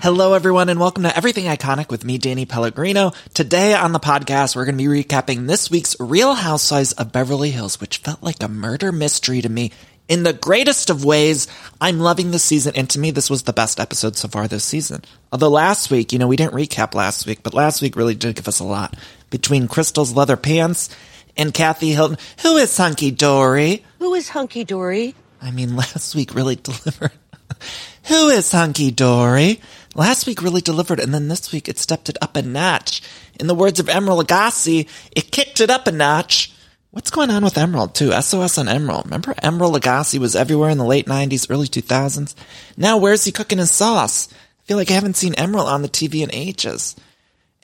Hello, everyone, and welcome to Everything Iconic with me, Danny Pellegrino. Today on the podcast, we're going to be recapping this week's Real Housewives of Beverly Hills, which felt like a murder mystery to me in the greatest of ways. I'm loving the season, and to me, this was the best episode so far this season. Although last week, you know, we didn't recap last week, but last week really did give us a lot. Between Crystal's leather pants and Kathy Hilton, who is Hunky Dory? Who is Hunky Dory? I mean, last week really delivered. who is Hunky Dory? Last week really delivered, and then this week it stepped it up a notch. In the words of Emeril Lagasse, it kicked it up a notch. What's going on with Emeril, too? SOS on Emeril. Remember Emeril Lagasse was everywhere in the late 90s, early 2000s? Now where's he cooking his sauce? I feel like I haven't seen Emeril on the TV in ages.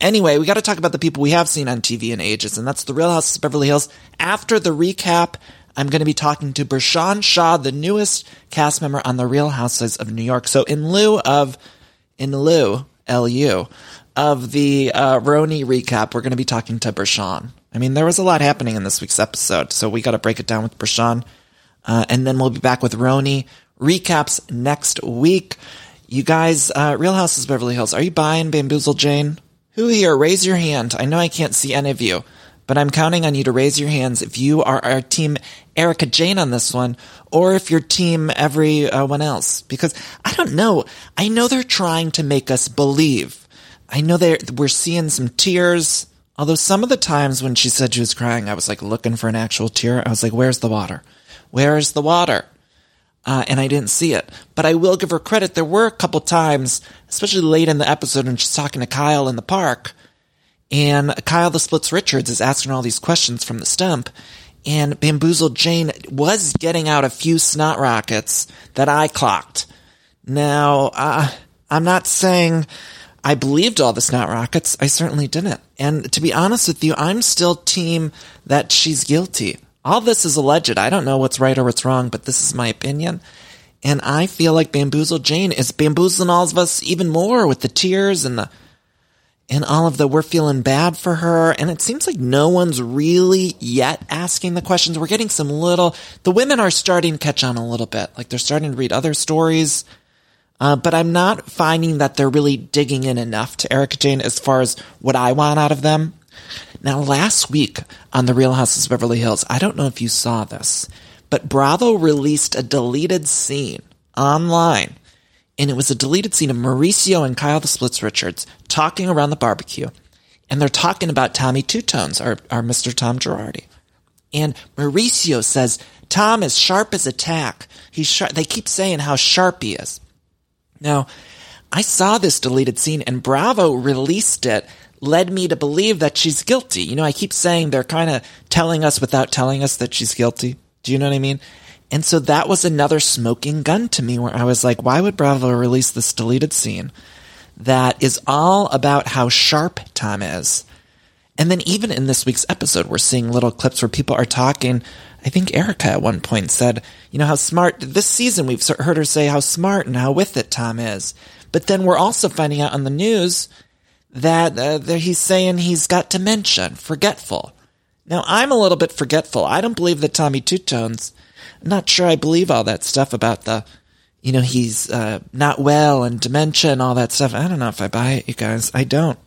Anyway, we gotta talk about the people we have seen on TV in ages, and that's The Real House of Beverly Hills. After the recap, I'm to be talking to Bershan Shaw, the newest cast member on The Real Houses of New York. So in lieu of in lieu, LU, of the uh, RHONY recap, we're going to be talking to Bershan. I mean, there was a lot happening in this week's episode, so we got to break it down with Bershan. Uh, and then we'll be back with RHONY recaps next week. You guys, uh, Real Houses Beverly Hills, are you buying Bamboozle Jane? Who here? Raise your hand. I know I can't see any of you, but I'm counting on you to raise your hands if you are our team Erika Jayne on this one, or if you're team everyone else. Because I don't know. I know they're trying to make us believe. I know they we're seeing some tears. Although some of the times when she said she was crying, I was like looking for an actual tear. I was like, "Where's the water? Where's the water?" Uh, and I didn't see it. But I will give her credit. There were a couple times, especially late in the episode, when she's talking to Kyle in the park, and Kyle the Splits Richards is asking all these questions from the stump, and Bamboozled Jane was getting out a few snot rockets that I clocked. Now, uh, I'm not saying I believed all the snot rockets. I certainly didn't. And to be honest with you, I'm still team that she's guilty. All this is alleged. I don't know what's right or what's wrong, but this is my opinion. And I feel like Bamboozled Jane is bamboozling all of us even more with the tears and the and all of the we're feeling bad for her. And it seems like no one's really yet asking the questions. We're getting some little, the women are starting to catch on a little bit. Like they're starting to read other stories. Uh, but I'm not finding that they're really digging in enough to Erika Jayne as far as what I want out of them. Now, last week on The Real Houses of Beverly Hills, I don't know if you saw this, but Bravo released a deleted scene online and it was a deleted scene of Mauricio and Kyle the Splits Richards talking around the barbecue. And they're talking about Tommy Two Tones, our, our Mr. Tom Girardi. And Mauricio says, Tom is sharp as a tack. He's sharp. They keep saying how sharp he is. Now, I saw this deleted scene and Bravo released it, led me to believe that she's guilty. You know, I keep saying they're kind of telling us without telling us that she's guilty. Do you know what I mean? And so that was another smoking gun to me where I was like, why would Bravo release this deleted scene that is all about how sharp Tom is? And then even in this week's episode, we're seeing little clips where people are talking. I think Erica at one point said, you know, how smart this season we've heard her say how smart and how with it Tom is. But then we're also finding out on the news that, uh, that he's saying he's got dementia, forgetful. Now I'm a little bit forgetful. I don't believe that Tommy Two Tones not sure I believe all that stuff about the, you know, he's uh, not well and dementia and all that stuff. I don't know if I buy it, you guys. I don't.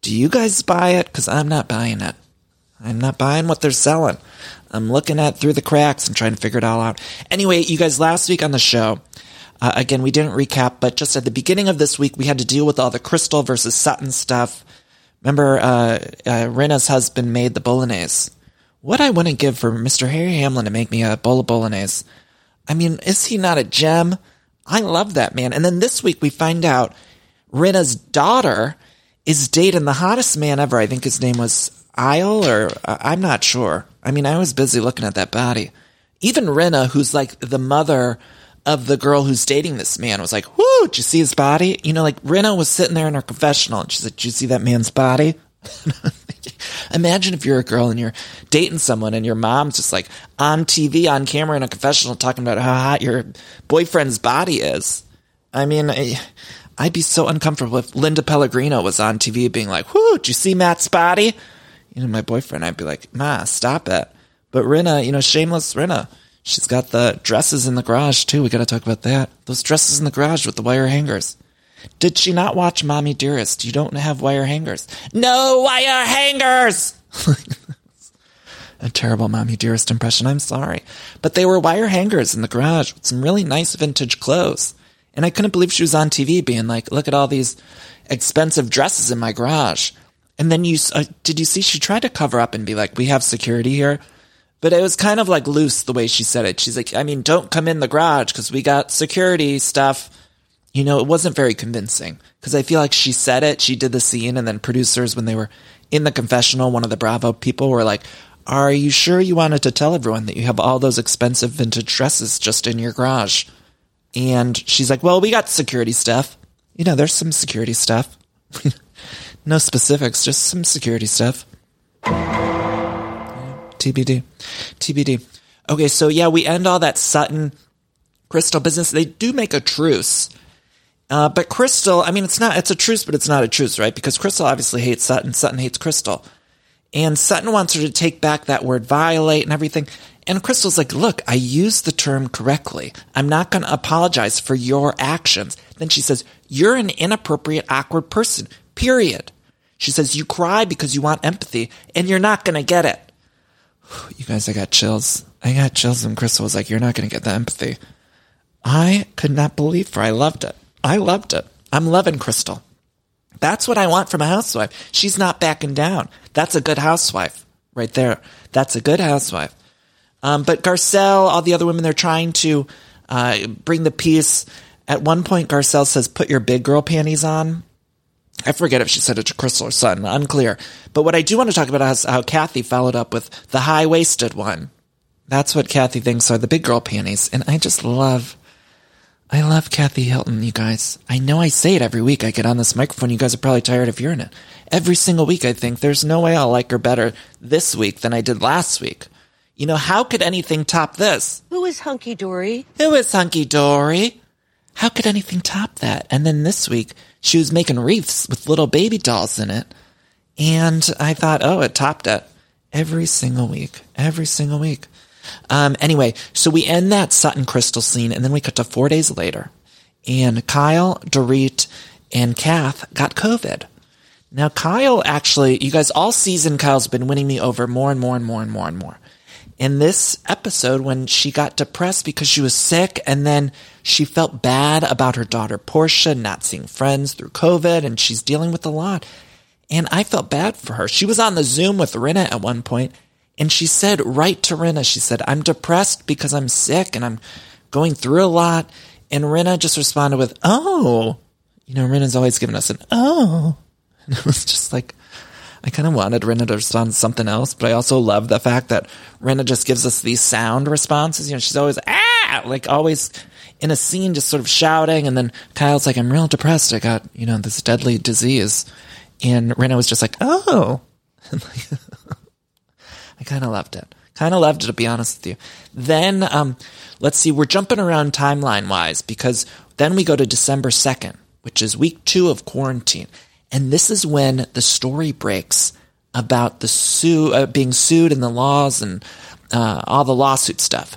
Do you guys buy it? Because I'm not buying it. I'm not buying what they're selling. I'm looking at through the cracks and trying to figure it all out. Anyway, you guys, last week on the show, uh, again, we didn't recap, but just at the beginning of this week, we had to deal with all the Crystal versus Sutton stuff. Remember, uh, uh, Rinna's husband made the bolognese. What I wouldn't give for Mr. Harry Hamlin to make me a bowl of bolognese. I mean, is he not a gem? I love that man. And then this week we find out Rinna's daughter is dating the hottest man ever. I think his name was Eyal, or uh, I'm not sure. I mean, I was busy looking at that body. Even Rinna, who's like the mother of the girl who's dating this man, was like, "Whoo! Did you see his body?" You know, like Rinna was sitting there in her confessional, and she's like, "Did you see that man's body?" Imagine if you're a girl and you're dating someone and your mom's just like on TV, on camera in a confessional talking about how hot your boyfriend's body is. I mean, I, would be so uncomfortable if Linda Pellegrino was on TV being like, whoo, did you see Matt's body? You know, my boyfriend, I'd be like, ma, stop it. But Rinna, you know, shameless Rinna, she's got the dresses in the garage too. We got to talk about that. Those dresses in the garage with the wire hangers. Did she not watch Mommy Dearest? You don't have wire hangers. No wire hangers! a terrible Mommy Dearest impression. I'm sorry. But they were wire hangers in the garage with some really nice vintage clothes. And I couldn't believe she was on TV being like, look at all these expensive dresses in my garage. And then you, uh, did you see she tried to cover up and be like, we have security here? But it was kind of like loose the way she said it. She's like, I mean, don't come in the garage because we got security stuff you know, it wasn't very convincing because I feel like she said it, she did the scene, and then producers, when they were in the confessional, one of the Bravo people were like, Are you sure you wanted to tell everyone that you have all those expensive vintage dresses just in your garage? And she's like, Well, we got security stuff. You know, there's some security stuff. no specifics, just some security stuff. TBD. TBD. Okay, so yeah, we end all that Sutton Crystal business. They do make a truce uh, but Crystal, I mean, it's not, it's a truce, but it's not a truce, right? Because Crystal obviously hates Sutton. Sutton hates Crystal. And Sutton wants her to take back that word violate and everything. And Crystal's like, look, I used the term correctly. I'm not going to apologize for your actions. Then she says, you're an inappropriate, awkward person, period. She says, you cry because you want empathy and you're not going to get it. You guys, I got chills. I got chills and Crystal was like, you're not going to get the empathy. I could not believe her. I loved it. I loved it. I'm loving Crystal. That's what I want from a housewife. She's not backing down. That's a good housewife right there. That's a good housewife. Um, but Garcelle, all the other women, they're trying to uh, bring the peace. At one point, Garcelle says, put your big girl panties on. I forget if she said it to Crystal or Sutton, unclear. But what I do want to talk about is how Kathy followed up with the high waisted one. That's what Kathy thinks are the big girl panties. And I just love I love Kathy Hilton, you guys. I know I say it every week I get on this microphone. You guys are probably tired of hearing it. Every single week I think there's no way I'll like her better this week than I did last week. You know, how could anything top this? Who is Hunky Dory? Who is Hunky Dory? How could anything top that? And then this week she was making wreaths with little baby dolls in it. And I thought, oh, it topped it. Every single week. Every single week. Um, anyway, so we end that Sutton Crystal scene, and then we cut to four days later, and Kyle, Dorit, and Kath got COVID. Now, Kyle actually, you guys, all season, Kyle's been winning me over more and more and more and more and more. In this episode, when she got depressed because she was sick, and then she felt bad about her daughter Portia not seeing friends through COVID, and she's dealing with a lot. And I felt bad for her. She was on the Zoom with Rinna at one point, and she said right to Rinna, she said, I'm depressed because I'm sick and I'm going through a lot. And Rinna just responded with, Oh, you know, Rinna's always given us an oh. And it was just like, I kind of wanted Rinna to respond to something else, but I also love the fact that Rinna just gives us these sound responses. You know, she's always, ah, like always in a scene, just sort of shouting. And then Kyle's like, I'm real depressed. I got, you know, this deadly disease. And Rinna was just like, oh. I kind of loved it. Kind of loved it, to be honest with you. Then, um, let's see, we're jumping around timeline wise because then we go to December 2nd, which is week two of quarantine. And this is when the story breaks about the sue, uh, being sued and the laws and uh, all the lawsuit stuff.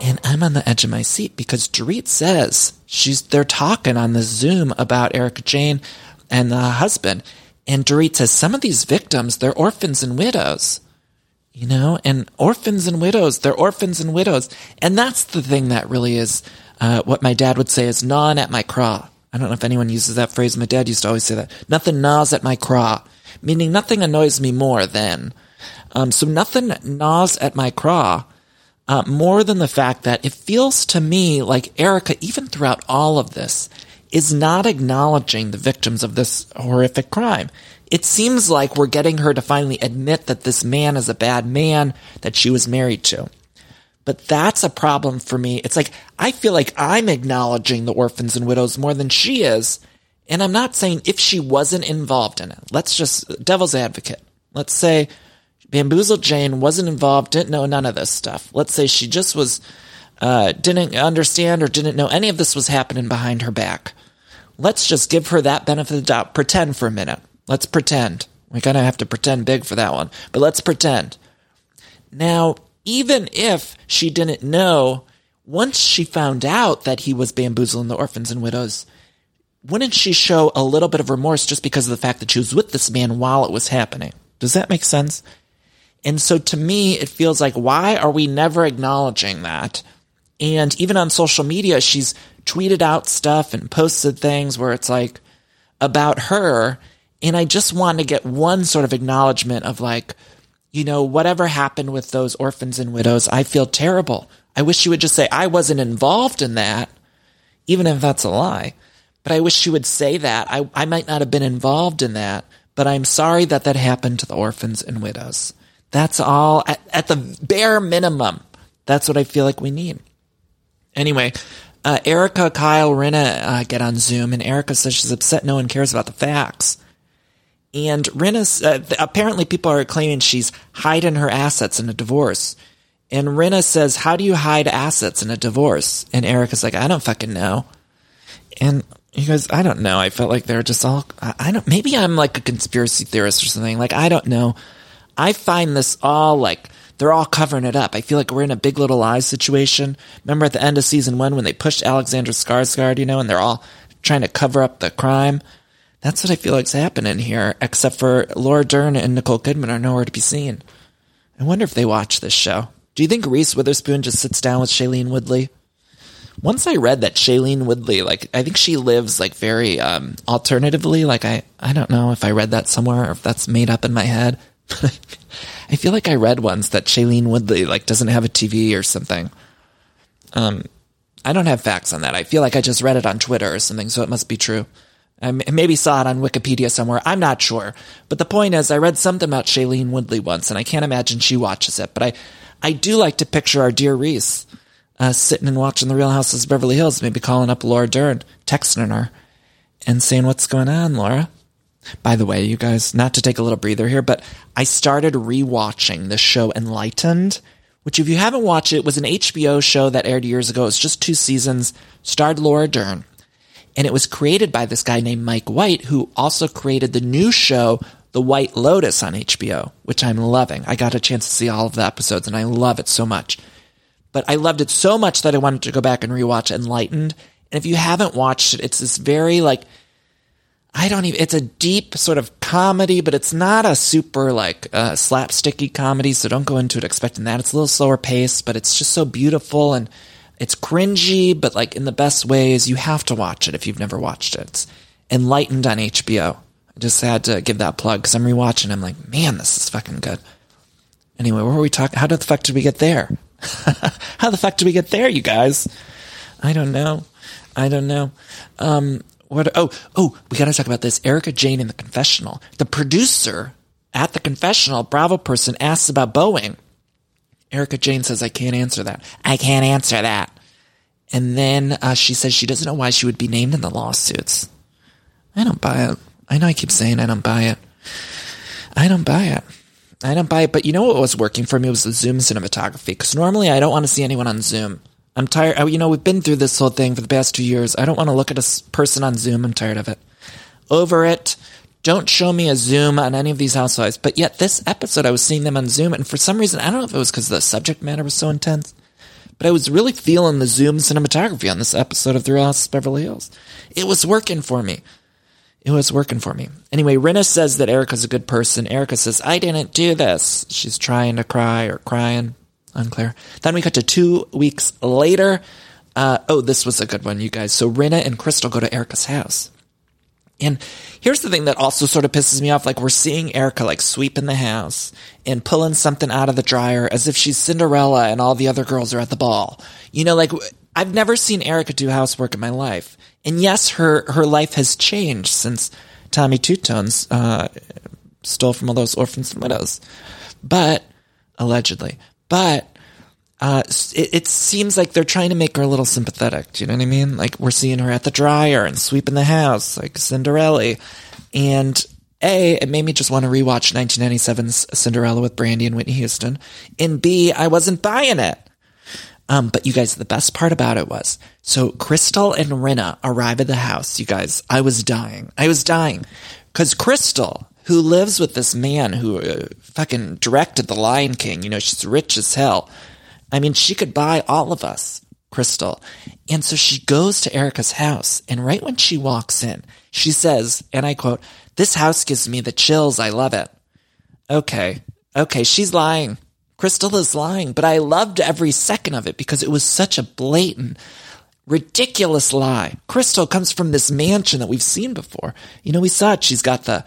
And I'm on the edge of my seat because Dorit says she's they're talking on the Zoom about Erika Jayne and the husband, and Dorit says some of these victims, they're orphans and widows. You know, and orphans and widows, they're orphans and widows. And that's the thing that really is uh, what my dad would say is gnawing at my craw. I don't know if anyone uses that phrase. My dad used to always say that. Nothing gnaws at my craw, meaning nothing annoys me more than. Um, so nothing gnaws at my craw uh, more than the fact that it feels to me like Erica, even throughout all of this, is not acknowledging the victims of this horrific crime. It seems like we're getting her to finally admit that this man is a bad man that she was married to. But that's a problem for me. It's like, I feel like I'm acknowledging the orphans and widows more than she is. And I'm not saying if she wasn't involved in it. Let's just, devil's advocate. Let's say Bamboozle Jane wasn't involved, didn't know none of this stuff. Let's say she just was, uh, didn't understand or didn't know any of this was happening behind her back. Let's just give her that benefit of the doubt. Pretend for a minute. Let's pretend. We kind of have to pretend big for that one, but let's pretend. Now, even if she didn't know, once she found out that he was bamboozling the orphans and widows, wouldn't she show a little bit of remorse just because of the fact that she was with this man while it was happening? Does that make sense? And so to me, it feels like, why are we never acknowledging that? And even on social media, she's tweeted out stuff and posted things where it's like about her. And I just want to get one sort of acknowledgement of like, you know, whatever happened with those orphans and widows, I feel terrible. I wish she would just say, I wasn't involved in that, even if that's a lie. But I wish she would say that. I, I might not have been involved in that, but I'm sorry that that happened to the orphans and widows. That's all at, at the bare minimum. That's what I feel like we need. Anyway, uh, Erika, Kyle, Rinna uh, get on Zoom, and Erica says she's upset no one cares about the facts. And Rinna, uh, apparently people are claiming she's hiding her assets in a divorce. And Rinna says, How do you hide assets in a divorce? And Erika's like, I don't fucking know. And he goes, I don't know. I felt like they're just all, I don't, maybe I'm like a conspiracy theorist or something. Like, I don't know. I find this all like, they're all covering it up. I feel like we're in a big little lies situation. Remember at the end of season one when they pushed Alexander Skarsgård, you know, and they're all trying to cover up the crime? That's what I feel like's happening here, except for Laura Dern and Nicole Kidman are nowhere to be seen. I wonder if they watch this show. Do you think Reese Witherspoon just sits down with Shailene Woodley? Once I read that Shailene Woodley, like I think she lives like very um, alternatively. Like I, I don't know if I read that somewhere or if that's made up in my head. I feel like I read once that Shailene Woodley like doesn't have a TV or something. Um, I don't have facts on that. I feel like I just read it on Twitter or something, so it must be true. I maybe saw it on Wikipedia somewhere. I'm not sure. But the point is, I read something about Shailene Woodley once, and I can't imagine she watches it. But I, I do like to picture our dear Reese uh, sitting and watching The Real Houses of Beverly Hills, maybe calling up Laura Dern, texting her, and saying, What's going on, Laura? By the way, you guys, not to take a little breather here, but I started rewatching the show Enlightened, which, if you haven't watched it, was an HBO show that aired years ago. It's just two seasons, starred Laura Dern. And it was created by this guy named Mike White, who also created the new show, The White Lotus on HBO, which I'm loving. I got a chance to see all of the episodes and I love it so much. But I loved it so much that I wanted to go back and rewatch Enlightened. And if you haven't watched it, it's this very like, I don't even, it's a deep sort of comedy, but it's not a super like uh, slapsticky comedy. So don't go into it expecting that. It's a little slower paced, but it's just so beautiful and it's cringy, but like in the best ways. You have to watch it if you've never watched it. It's Enlightened on HBO. I just had to give that plug because I'm rewatching. I'm like, man, this is fucking good. Anyway, where were we talking? How the fuck did we get there? How the fuck did we get there, you guys? I don't know. I don't know. Um, what? Oh, oh, we got to talk about this. Erika Jayne in the confessional. The producer at the confessional, Bravo person, asks about Boeing. Erika Jayne says, I can't answer that. I can't answer that. And then uh, she says she doesn't know why she would be named in the lawsuits. I don't buy it. I know I keep saying I don't buy it. I don't buy it. I don't buy it. But you know what was working for me was the Zoom cinematography. Because normally I don't want to see anyone on Zoom. I'm tired. You know, we've been through this whole thing for the past two years. I don't want to look at a person on Zoom. I'm tired of it. Over it. Don't show me a Zoom on any of these housewives. But yet, this episode, I was seeing them on Zoom, and for some reason, I don't know if it was because the subject matter was so intense, but I was really feeling the Zoom cinematography on this episode of The Real of Beverly Hills. It was working for me. It was working for me. Anyway, Rinna says that Erica's a good person. Erica says, I didn't do this. She's trying to cry or crying. Unclear. Then we cut to two weeks later. Uh, oh, this was a good one, you guys. So Rinna and Crystal go to Erica's house. And here's the thing that also sort of pisses me off. Like we're seeing Erica like sweeping the house and pulling something out of the dryer as if she's Cinderella and all the other girls are at the ball. You know, like I've never seen Erica do housework in my life. And yes, her, her life has changed since Tommy Two Tones, uh, stole from all those orphans and widows. But, allegedly. But, uh, it, it, seems like they're trying to make her a little sympathetic. Do you know what I mean? Like we're seeing her at the dryer and sweeping the house, like Cinderella. And A, it made me just want to rewatch 1997's Cinderella with Brandy and Whitney Houston. And B, I wasn't buying it. Um, but you guys, the best part about it was, so Crystal and Rinna arrive at the house. You guys, I was dying. I was dying. Cause Crystal, who lives with this man who uh, fucking directed The Lion King, you know, she's rich as hell I mean, she could buy all of us, Crystal. And so she goes to Erica's house. And right when she walks in, she says, and I quote, this house gives me the chills. I love it. Okay. Okay. She's lying. Crystal is lying, but I loved every second of it because it was such a blatant, ridiculous lie. Crystal comes from this mansion that we've seen before. You know, we saw it. She's got the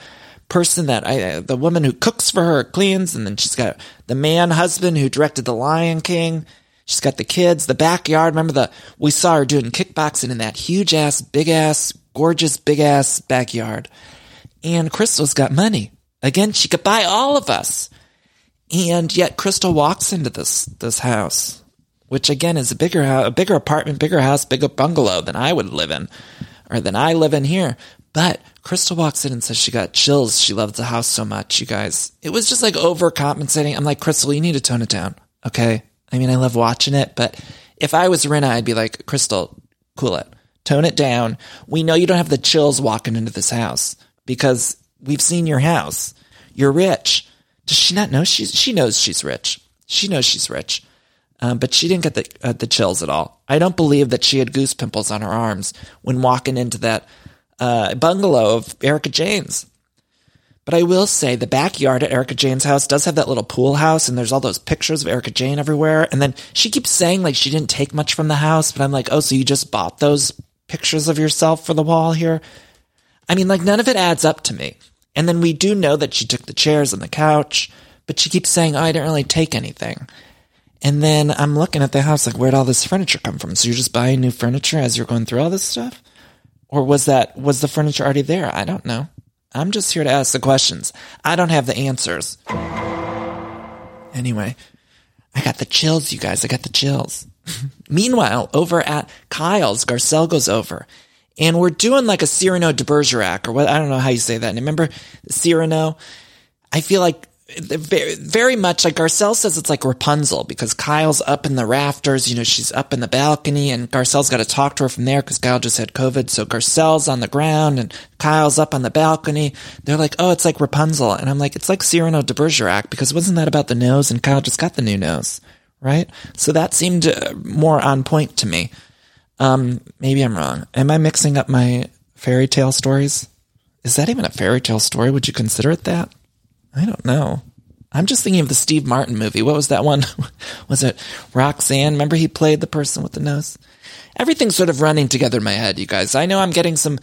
person that I, uh, the woman who cooks for her, cleans, and then she's got the man husband who directed The Lion King. She's got the kids, the backyard. Remember the, we saw her doing kickboxing in that huge ass, big ass, gorgeous, big ass backyard. And Crystal's got money. Again, she could buy all of us. And yet Crystal walks into this, this house, which again is a bigger house, a bigger apartment, bigger house, bigger bungalow than I would live in or than I live in here. But Crystal walks in and says she got chills. She loves the house so much, you guys. It was just like overcompensating. I'm like, Crystal, you need to tone it down. Okay. I mean, I love watching it, but if I was Rinna, I'd be like, Crystal, cool it. Tone it down. We know you don't have the chills walking into this house because we've seen your house. You're rich. Does she not know she's, she knows she's rich. She knows she's rich. Um, but she didn't get the, uh, the chills at all. I don't believe that she had goose pimples on her arms when walking into that uh, bungalow of Erika Jayne's. But I will say the backyard at Erika Jayne's house does have that little pool house, and there's all those pictures of Erika Jayne everywhere. And then she keeps saying like she didn't take much from the house, but I'm like, oh, so you just bought those pictures of yourself for the wall here? I mean, like none of it adds up to me. And then we do know that she took the chairs and the couch, but she keeps saying, oh, I didn't really take anything. And then I'm looking at the house like, where'd all this furniture come from? So you're just buying new furniture as you're going through all this stuff? Or was that, was the furniture already there? I don't know. I'm just here to ask the questions. I don't have the answers. Anyway, I got the chills, you guys. I got the chills. Meanwhile, over at Kyle's, Garcelle goes over and we're doing like a Cyrano de Bergerac or what, I don't know how you say that. And remember Cyrano? I feel like very, very much like Garcelle says it's like Rapunzel because Kyle's up in the rafters, you know, she's up in the balcony and Garcelle's got to talk to her from there because Kyle just had COVID. So Garcelle's on the ground and Kyle's up on the balcony. They're like, oh, it's like Rapunzel. And I'm like, it's like Cyrano de Bergerac because wasn't that about the nose and Kyle just got the new nose, right? So that seemed uh, more on point to me. Um, maybe I'm wrong. Am I mixing up my fairy tale stories? Is that even a fairy tale story? Would you consider it that? I don't know. I'm just thinking of the Steve Martin movie. What was that one? was it Roxanne? Remember he played the person with the nose? Everything's sort of running together in my head, you guys. I know I'm getting some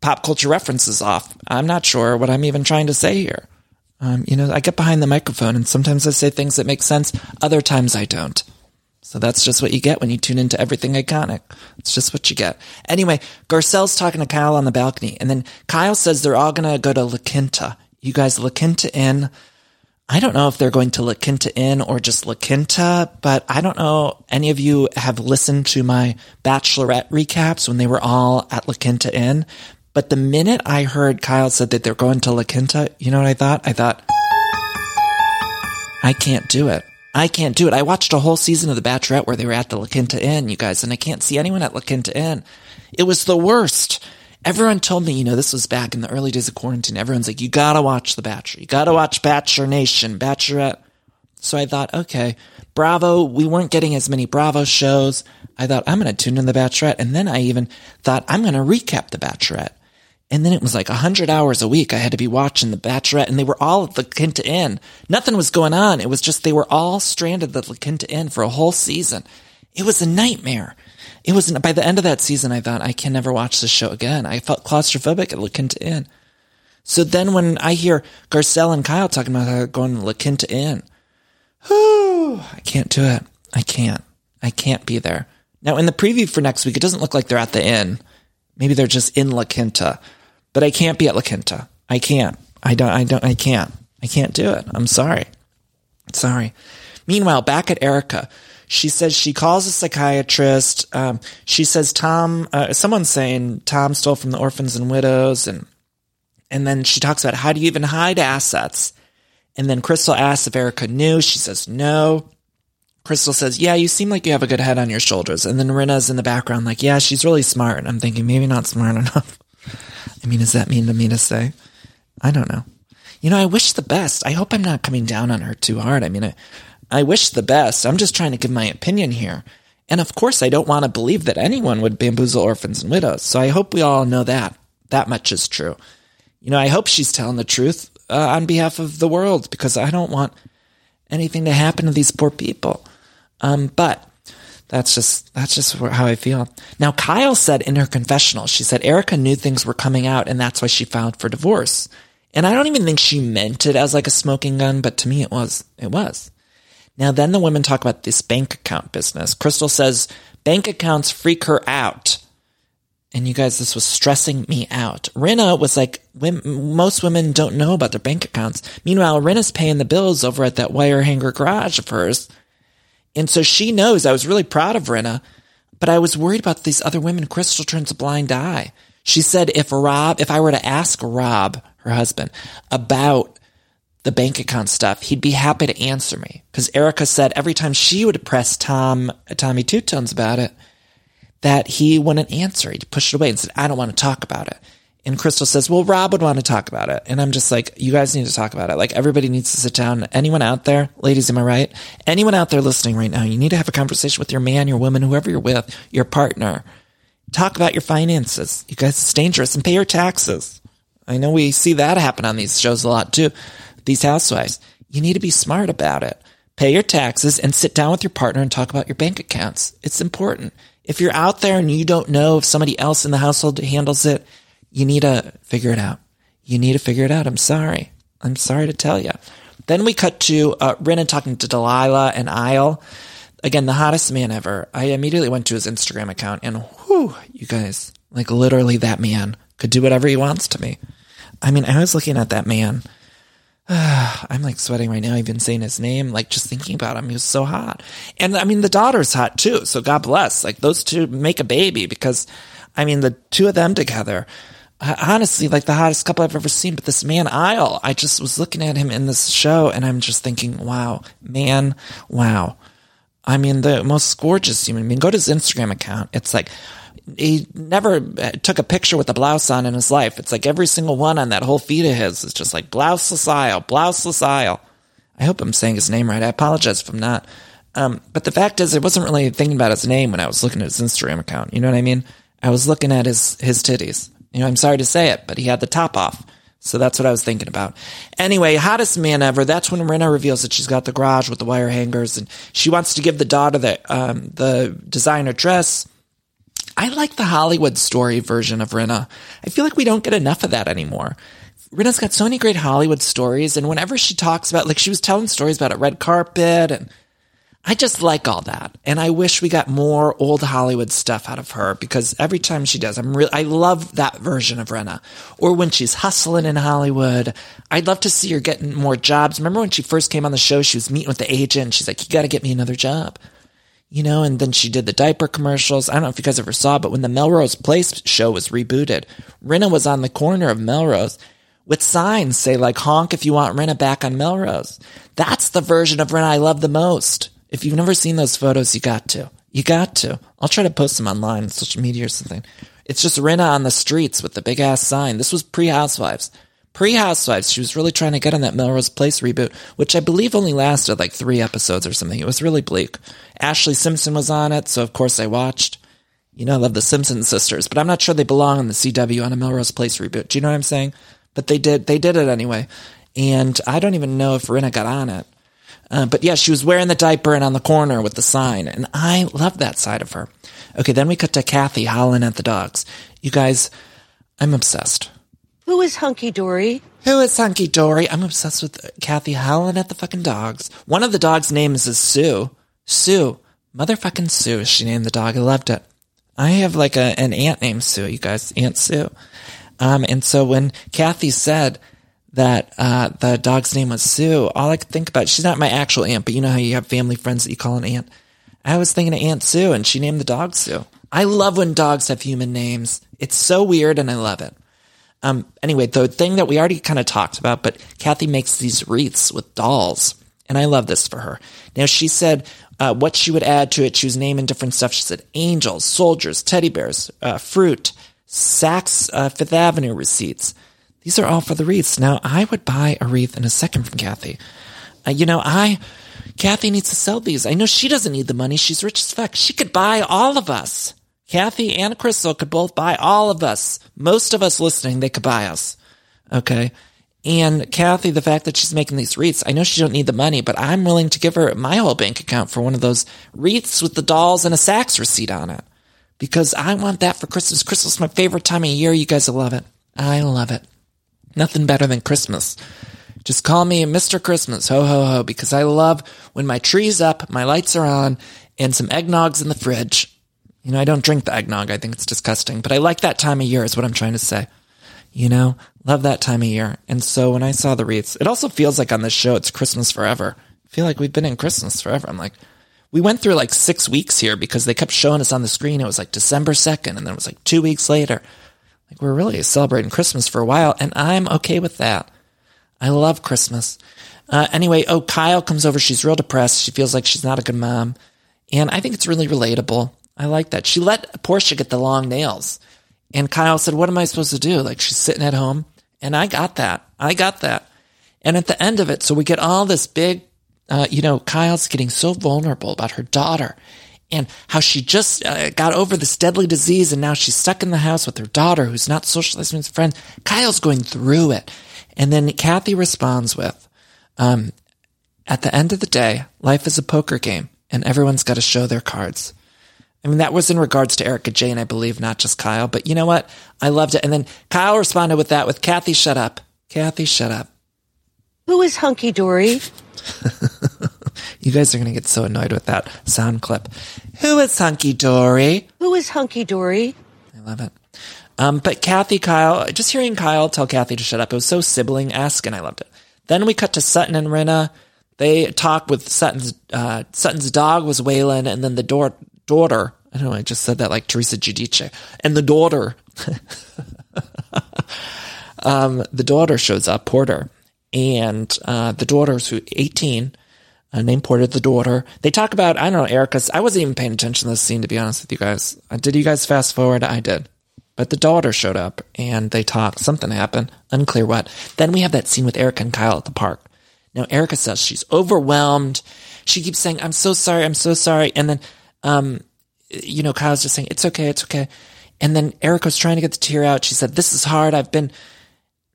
pop culture references off. I'm not sure what I'm even trying to say here. Um, you know, I get behind the microphone and sometimes I say things that make sense. Other times I don't. So that's just what you get when you tune into everything iconic. It's just what you get. Anyway, Garcelle's talking to Kyle on the balcony and then Kyle says they're all going to go to La Quinta you guys La Quinta Inn. I don't know if they're going to La Quinta Inn or just La Quinta, but I don't know. Any of you have listened to my bachelorette recaps when they were all at La Quinta Inn? But the minute I heard Kyle said that they're going to La Quinta, you know what I thought? I thought, I can't do it. I can't do it. I watched a whole season of The Bachelorette where they were at the La Quinta Inn, you guys, and I can't see anyone at La Quinta Inn. It was the worst everyone told me, you know, this was back in the early days of quarantine. Everyone's like, you gotta watch The Bachelor. You gotta watch Bachelor Nation, Bachelorette. So I thought, okay, Bravo, we weren't getting as many Bravo shows. I thought, I'm gonna tune in The Bachelorette. And then I even thought, I'm gonna recap The Bachelorette. And then it was like a hundred hours a week. I had to be watching The Bachelorette and they were all at the Quinta Inn. Nothing was going on. It was just, they were all stranded at the Quinta Inn for a whole season. It was a nightmare it was by the end of that season, I thought I can never watch this show again. I felt claustrophobic at La Quinta Inn. So then when I hear Garcelle and Kyle talking about going to La Quinta Inn, whew, I can't do it. I can't. I can't be there. Now, in the preview for next week, it doesn't look like they're at the inn. Maybe they're just in La Quinta, but I can't be at La Quinta. I can't. I don't, I don't, I can't. I can't do it. I'm sorry. Sorry. Meanwhile, back at Erika, she says she calls a psychiatrist. Um, she says Tom, uh, someone's saying Tom stole from the orphans and widows. And, and then she talks about how do you even hide assets? And then Crystal asks if Erica knew. She says no. Crystal says, yeah, you seem like you have a good head on your shoulders. And then Rinna's in the background like, yeah, she's really smart. And I'm thinking maybe not smart enough. I mean, does that mean to me to say? I don't know. You know, I wish the best. I hope I'm not coming down on her too hard. I mean, I, I wish the best. I'm just trying to give my opinion here. And of course, I don't want to believe that anyone would bamboozle orphans and widows. So I hope we all know that. That much is true. You know, I hope she's telling the truth uh, on behalf of the world because I don't want anything to happen to these poor people. Um, but that's just that's just how I feel. Now, Kyle said in her confessional, she said Erica knew things were coming out, and that's why she filed for divorce. And I don't even think she meant it as like a smoking gun, but to me, it was. It was. Now, then the women talk about this bank account business. Crystal says bank accounts freak her out. And you guys, this was stressing me out. Rinna was like, most women don't know about their bank accounts. Meanwhile, Rinna's paying the bills over at that wire hanger garage of hers. And so she knows I was really proud of Rinna, but I was worried about these other women. Crystal turns a blind eye. She said if Rob, if I were to ask Rob, her husband, about the bank account stuff, he'd be happy to answer me. Because Erica said every time she would press Tom, Tommy Two Tones about it, that he wouldn't answer. He'd push it away and said, I don't want to talk about it. And Crystal says, well, Rob would want to talk about it. And I'm just like, you guys need to talk about it. Like everybody needs to sit down. Anyone out there, ladies, am I right? Anyone out there listening right now, you need to have a conversation with your man, your woman, whoever you're with, your partner. Talk about your finances. You guys, it's dangerous and pay your taxes. I know we see that happen on these shows a lot too. These housewives, you need to be smart about it. Pay your taxes and sit down with your partner and talk about your bank accounts. It's important. If you're out there and you don't know if somebody else in the household handles it, you need to figure it out. You need to figure it out. I'm sorry. I'm sorry to tell you. Then we cut to uh, talking to Delilah and Eyal. Again, the hottest man ever. I immediately went to his Instagram account and whew, you guys, like literally that man could do whatever he wants to me. I mean, I was looking at that man. I'm like sweating right now, even saying his name, like just thinking about him. He was so hot. And I mean, the daughter's hot too. So God bless. Like those two make a baby because I mean, the two of them together, uh, honestly like the hottest couple I've ever seen. But this man Eyal, I just was looking at him in this show and I'm just thinking, wow, man, wow. I mean, the most gorgeous human being. Go to his Instagram account. It's like he never took a picture with a blouse on in his life. It's like every single one on that whole feed of his is just like blouseless Eyal, blouseless Eyal. I hope I'm saying his name right. I apologize if I'm not. Um, but the fact is, I wasn't really thinking about his name when I was looking at his Instagram account. You know what I mean? I was looking at his his titties. You know, I'm sorry to say it, but he had the top off. So that's what I was thinking about. Anyway, hottest man ever. That's when Rinna reveals that she's got the garage with the wire hangers and she wants to give the daughter the, um, the designer dress. I like the Hollywood story version of Rinna. I feel like we don't get enough of that anymore. Rinna's got so many great Hollywood stories, and whenever she talks about, like, she was telling stories about a red carpet and I just like all that. And I wish we got more old Hollywood stuff out of her because every time she does, I'm really, I love that version of Rinna. Or when she's hustling in Hollywood, I'd love to see her getting more jobs. Remember when she first came on the show, she was meeting with the agent. She's like, you got to get me another job. You know, and then she did the diaper commercials. I don't know if you guys ever saw, but when the Melrose Place show was rebooted, Rinna was on the corner of Melrose with signs say like honk if you want Rinna back on Melrose. That's the version of Rinna I love the most. If you've never seen those photos, you got to. You got to. I'll try to post them online, on social media or something. It's just Rinna on the streets with the big ass sign. This was pre Housewives. Pre Housewives, she was really trying to get on that Melrose Place reboot, which I believe only lasted like three episodes or something. It was really bleak. Ashlee Simpson was on it, so of course I watched. You know, I love the Simpson sisters, but I'm not sure they belong on the CW on a Melrose Place reboot. Do you know what I'm saying? But they did, they did it anyway. And I don't even know if Rinna got on it. Uh, but yeah, she was wearing the diaper and on the corner with the sign, and I love that side of her. Okay, then we cut to Kathy howling at the dogs. You guys, I'm obsessed. Who is Hunky Dory? Who is Hunky Dory? I'm obsessed with Kathy howling at the fucking dogs. One of the dogs' names is Sue. Sue, Motherfucking Sue, she named the dog. I loved it. I have like a, an aunt named Sue, you guys, Aunt Sue. Um, and so when Kathy said that, uh, the dog's name was Sue, all I could think about, she's not my actual aunt, but you know how you have family friends that you call an aunt. I was thinking of Aunt Sue and she named the dog Sue. I love when dogs have human names. It's so weird and I love it. Um, anyway, the thing that we already kind of talked about, but Kathy makes these wreaths with dolls. And I love this for her. Now, she said uh, what she would add to it. She was naming different stuff. She said angels, soldiers, teddy bears, uh, fruit, Saks uh, Fifth Avenue receipts. These are all for the wreaths. Now, I would buy a wreath in a second from Kathy. Uh, you know, I, Kathy needs to sell these. I know she doesn't need the money. She's rich as fuck. She could buy all of us. Kathy and Crystal could both buy all of us. Most of us listening, they could buy us. Okay. And Kathy, the fact that she's making these wreaths, I know she don't need the money, but I'm willing to give her my whole bank account for one of those wreaths with the dolls and a Saks receipt on it. Because I want that for Christmas. Christmas is my favorite time of year. You guys will love it. I love it. Nothing better than Christmas. Just call me Mr. Christmas. Ho, ho, ho. Because I love when my tree's up, my lights are on, and some eggnog's in the fridge. You know, I don't drink the eggnog. I think it's disgusting, but I like that time of year is what I'm trying to say. You know, love that time of year. And so when I saw the wreaths, it also feels like on this show, it's Christmas forever. I feel like we've been in Christmas forever. I'm like, we went through like six weeks here because they kept showing us on the screen. It was like December 2nd, and then it was like two weeks later. Like we're really celebrating Christmas for a while, and I'm okay with that. I love Christmas. Uh, anyway, oh, Kyle comes over. She's real depressed. She feels like she's not a good mom. And I think it's really relatable. I like that. She let Portia get the long nails. And Kyle said, What am I supposed to do? Like she's sitting at home. And I got that. I got that. And at the end of it, so we get all this big, uh, you know, Kyle's getting so vulnerable about her daughter and how she just uh, got over this deadly disease and now she's stuck in the house with her daughter who's not socializing with friends. Kyle's going through it. And then Kathy responds with, um, at the end of the day, life is a poker game and everyone's got to show their cards. I mean, that was in regards to Erika Jayne, I believe, not just Kyle. But you know what? I loved it. And then Kyle responded with that with Kathy, shut up. Kathy, shut up. Who is Hunky Dory? you guys are going to get so annoyed with that sound clip. Who is Hunky Dory? Who is Hunky Dory? I love it. Um, but Kathy, Kyle, just hearing Kyle tell Kathy to shut up, it was so sibling esque, and I loved it. Then we cut to Sutton and Rinna. They talk with Sutton's uh, Sutton's dog was Waylon, and then the door daughter, I don't know, I just said that like Teresa Giudice, and the daughter, um, the daughter shows up, Porter, and uh, the daughter's who 18, uh, named Porter, the daughter. They talk about, I don't know, Erika's, I wasn't even paying attention to this scene, to be honest with you guys. Uh, did you guys fast forward? I did. But the daughter showed up and they talked. Something happened. Unclear what. Then we have that scene with Erica and Kyle at the park. Now, Erica says she's overwhelmed. She keeps saying, I'm so sorry. I'm so sorry. And then um, you know, Kyle's just saying, it's okay, it's okay. And then Erika was trying to get the tear out. She said, this is hard. I've been,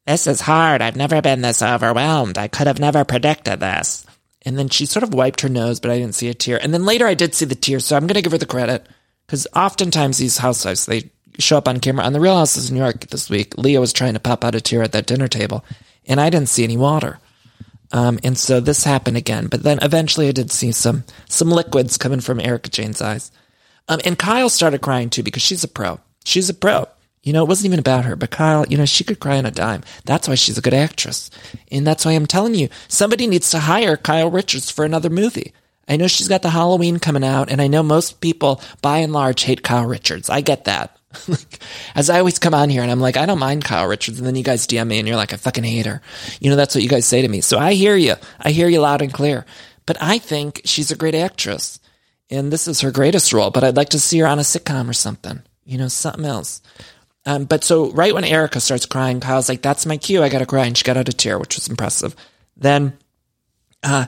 this is hard. I've never been this overwhelmed. I could have never predicted this. And then she sort of wiped her nose, but I didn't see a tear. And then later I did see the tear, so I'm going to give her the credit. Because oftentimes these housewives, they show up on camera. On the Real Houses of New York this week, Leah was trying to pop out a tear at that dinner table, and I didn't see any water. Um, and so this happened again. But then eventually I did see some some liquids coming from Erika Jayne's eyes. Um, and Kyle started crying too because she's a pro. She's a pro. You know, it wasn't even about her, but Kyle, you know, she could cry on a dime. That's why she's a good actress. And that's why I'm telling you, somebody needs to hire Kyle Richards for another movie. I know she's got the Halloween coming out, and I know most people, by and large, hate Kyle Richards. I get that. As I always come on here and I'm like, I don't mind Kyle Richards. And then you guys DM me and you're like, I fucking hate her. You know, that's what you guys say to me. So I hear you. I hear you loud and clear. But I think she's a great actress. And this is her greatest role, but I'd like to see her on a sitcom or something. You know, something else. Um, but so right when Erica starts crying, Kyle's like, that's my cue. I gotta cry. And she got out a tear, which was impressive. Then, uh,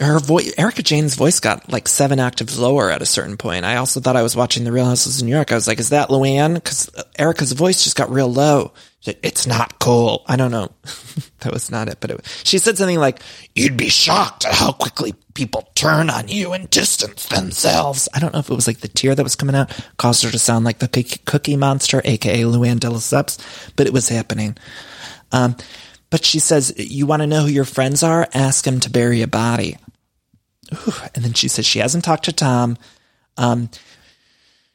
her voice, Erika Jayne's voice got like seven octaves lower at a certain point. I also thought I was watching The Real Houses of New York. I was like, is that Luann? Because Erica's voice just got real low. It's not cool. I don't know. that was not it, but it, she said something like, you'd be shocked at how quickly people turn on you and distance themselves. I don't know if it was like the tear that was coming out caused her to sound like the cookie monster, aka Luann de but it was happening. Um, but she says, you want to know who your friends are? Ask them to bury a body. And then she says she hasn't talked to Tom. Um,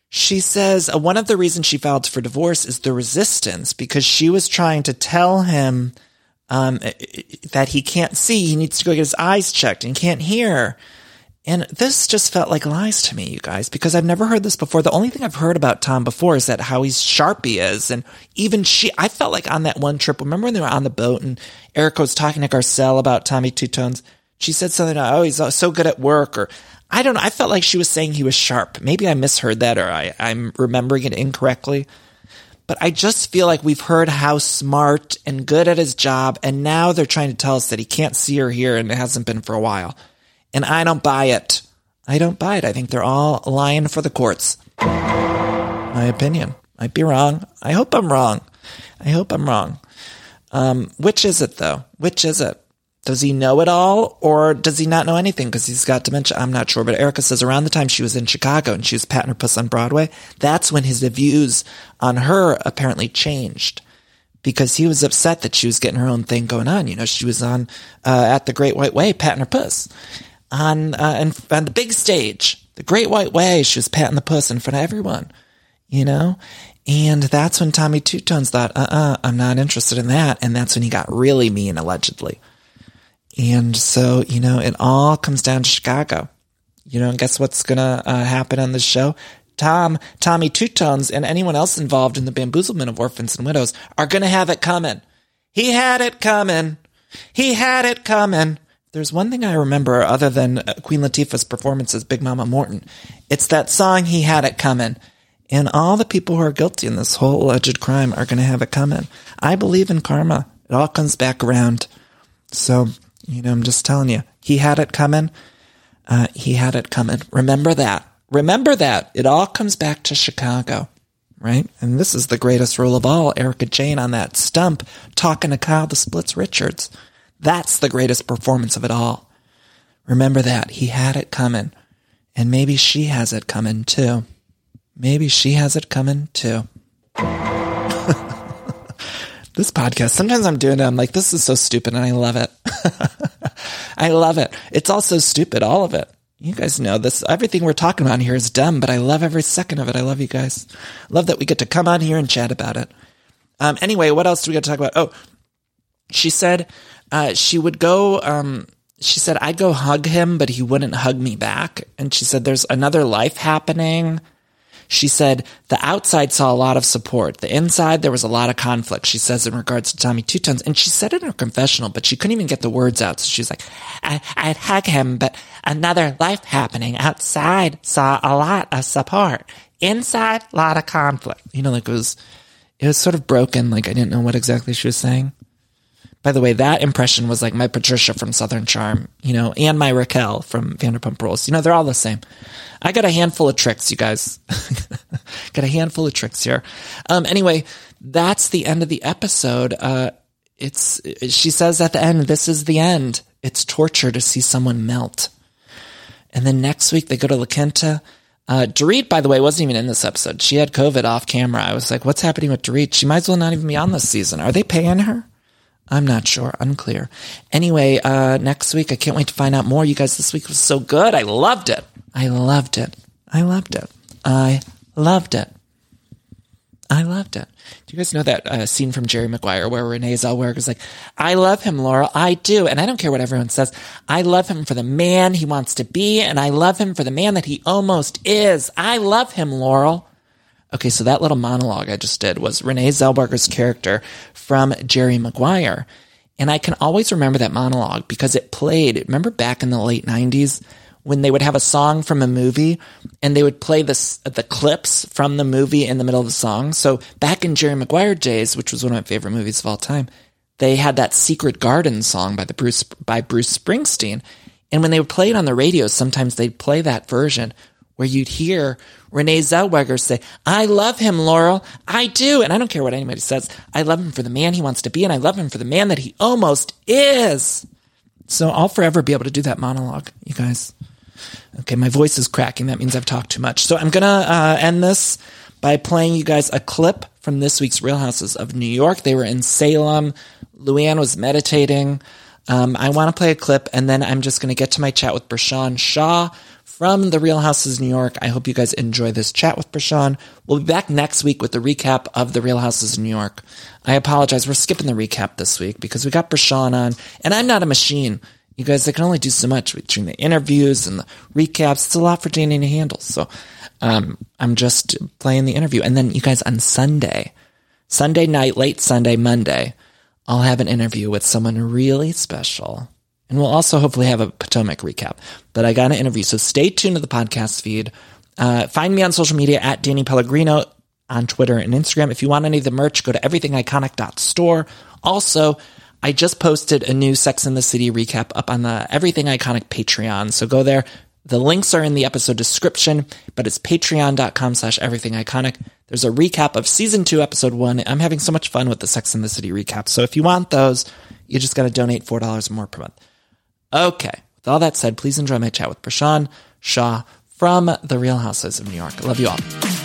she says uh, one of the reasons she filed for divorce is the resistance because she was trying to tell him um, that he can't see. He needs to go get his eyes checked and can't hear. And this just felt like lies to me, you guys, because I've never heard this before. The only thing I've heard about Tom before is that how he's sharp he is. And even she, I felt like on that one trip, remember when they were on the boat and Erica was talking to Garcelle about Tommy Two Tones? She said something, oh, he's so good at work, or I don't know. I felt like she was saying he was sharp. Maybe I misheard that or I, I'm remembering it incorrectly. But I just feel like we've heard how smart and good at his job, and now they're trying to tell us that he can't see or hear, and it hasn't been for a while. And I don't buy it. I don't buy it. I think they're all lying for the courts. My opinion. Might be wrong. I hope I'm wrong. I hope I'm wrong. Um, which is it though? Which is it? Does he know it all or does he not know anything because he's got dementia? I'm not sure. But Erika says around the time she was in Chicago and she was patting her puss on Broadway, that's when his views on her apparently changed because he was upset that she was getting her own thing going on. You know, she was on uh, at the Great White Way patting her puss on uh, on the big stage, the Great White Way. She was patting the puss in front of everyone. You know, and that's when Tommy Two Tones thought, uh uh-uh, uh, i am not interested in that. And that's when he got really mean, allegedly. And so, you know, it all comes down to Chicago. You know, and guess what's going to uh, happen on this show? Tom, Tommy Two Tones, and anyone else involved in the bamboozlement of orphans and widows are going to have it coming. He had it coming. He had it coming. There's one thing I remember other than uh, Queen Latifah's performance as Big Mama Morton. It's that song, He Had It Coming. And all the people who are guilty in this whole alleged crime are going to have it coming. I believe in karma. It all comes back around. So you know, I'm just telling you, he had it coming. Uh, he had it coming. Remember that. Remember that. It all comes back to Chicago, right? And this is the greatest role of all. Erika Jayne on that stump talking to Kyle the Splits Richards. That's the greatest performance of it all. Remember that. He had it coming. And maybe she has it coming too. Maybe she has it coming too this podcast, sometimes I'm doing it. I'm like, this is so stupid and I love it. I love it. It's all so stupid, all of it. You guys know this. Everything we're talking about here is dumb, but I love every second of it. I love you guys. Love that we get to come on here and chat about it. Um, anyway, what else do we got to talk about? Oh, she said, uh, she would go, um, she said, I'd go hug him, but he wouldn't hug me back. And she said, there's another life happening. She said the outside saw a lot of support. The inside, there was a lot of conflict, she says, in regards to Tommy Two Tones. And she said it in her confessional, but she couldn't even get the words out. So she was like, I, I'd hug him, but another life happening outside saw a lot of support. Inside, a lot of conflict. You know, like it was, it was sort of broken. Like I didn't know what exactly she was saying. By the way, that impression was like my Patricia from Southern Charm, you know, and my Raquel from Vanderpump Rules. You know, they're all the same. I got a handful of tricks, you guys. got a handful of tricks here. Um, anyway, that's the end of the episode. Uh, it's, she says at the end, this is the end. It's torture to see someone melt. And then next week they go to La Quinta. Uh, Dorit, by the way, wasn't even in this episode. She had COVID off camera. I was like, what's happening with Dorit? She might as well not even be on this season. Are they paying her? I'm not sure. Unclear. Anyway, uh, next week, I can't wait to find out more. You guys, this week was so good. I loved it. I loved it. I loved it. I loved it. I loved it. Do you guys know that uh, scene from Jerry Maguire where Renee Zellweger is like, I love him, Laurel. I do. And I don't care what everyone says. I love him for the man he wants to be. And I love him for the man that he almost is. I love him, Laurel. Okay, so that little monologue I just did was Renee Zellweger's character from Jerry Maguire. And I can always remember that monologue because it played, remember back in the late 90s when they would have a song from a movie and they would play the, the clips from the movie in the middle of the song. So back in Jerry Maguire days, which was one of my favorite movies of all time, they had that Secret Garden song by the Bruce, by Bruce Springsteen. And when they would play it on the radio, sometimes they'd play that version where you'd hear Renee Zellweger say, I love him, Laurel. I do. And I don't care what anybody says. I love him for the man he wants to be, and I love him for the man that he almost is. So I'll forever be able to do that monologue, you guys. Okay, my voice is cracking. That means I've talked too much. So I'm going to uh, end this by playing you guys a clip from this week's Real Houses of New York. They were in Salem. Luann was meditating. Um, I want to play a clip, and then I'm just going to get to my chat with Bershan Shaw from the Real Houses New York. I hope you guys enjoy this chat with Bershan. We'll be back next week with the recap of the Real Houses New York. I apologize. We're skipping the recap this week because we got Bershan on, and I'm not a machine. You guys, I can only do so much between the interviews and the recaps. It's a lot for Danny to handle. So, um, I'm just playing the interview. And then you guys on Sunday, Sunday night, late Sunday, Monday, I'll have an interview with someone really special. And we'll also hopefully have a Potomac recap. But I got an interview. So stay tuned to the podcast feed. Uh, find me on social media at Danny Pellegrino on Twitter and Instagram. If you want any of the merch, go to everythingiconic.store. Also, I just posted a new Sex in the City recap up on the Everything Iconic Patreon. So go there. The links are in the episode description, but it's patreon.com slash everything iconic. There's a recap of season two, episode one. I'm having so much fun with the Sex in the City recap. So if you want those, you just got to donate $4 more per month. Okay. With all that said, please enjoy my chat with Bershan Shaw from The Real Houses of New York. I love you all.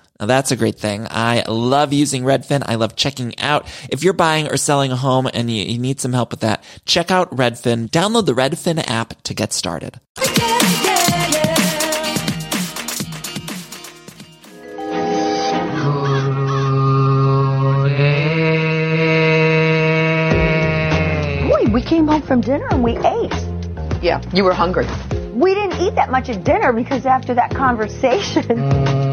Now that's a great thing. I love using Redfin. I love checking out. If you're buying or selling a home and you, you need some help with that, check out Redfin. Download the Redfin app to get started. Yeah, yeah, yeah. Boy, we came home from dinner and we ate. Yeah, you were hungry. We didn't eat that much at dinner because after that conversation.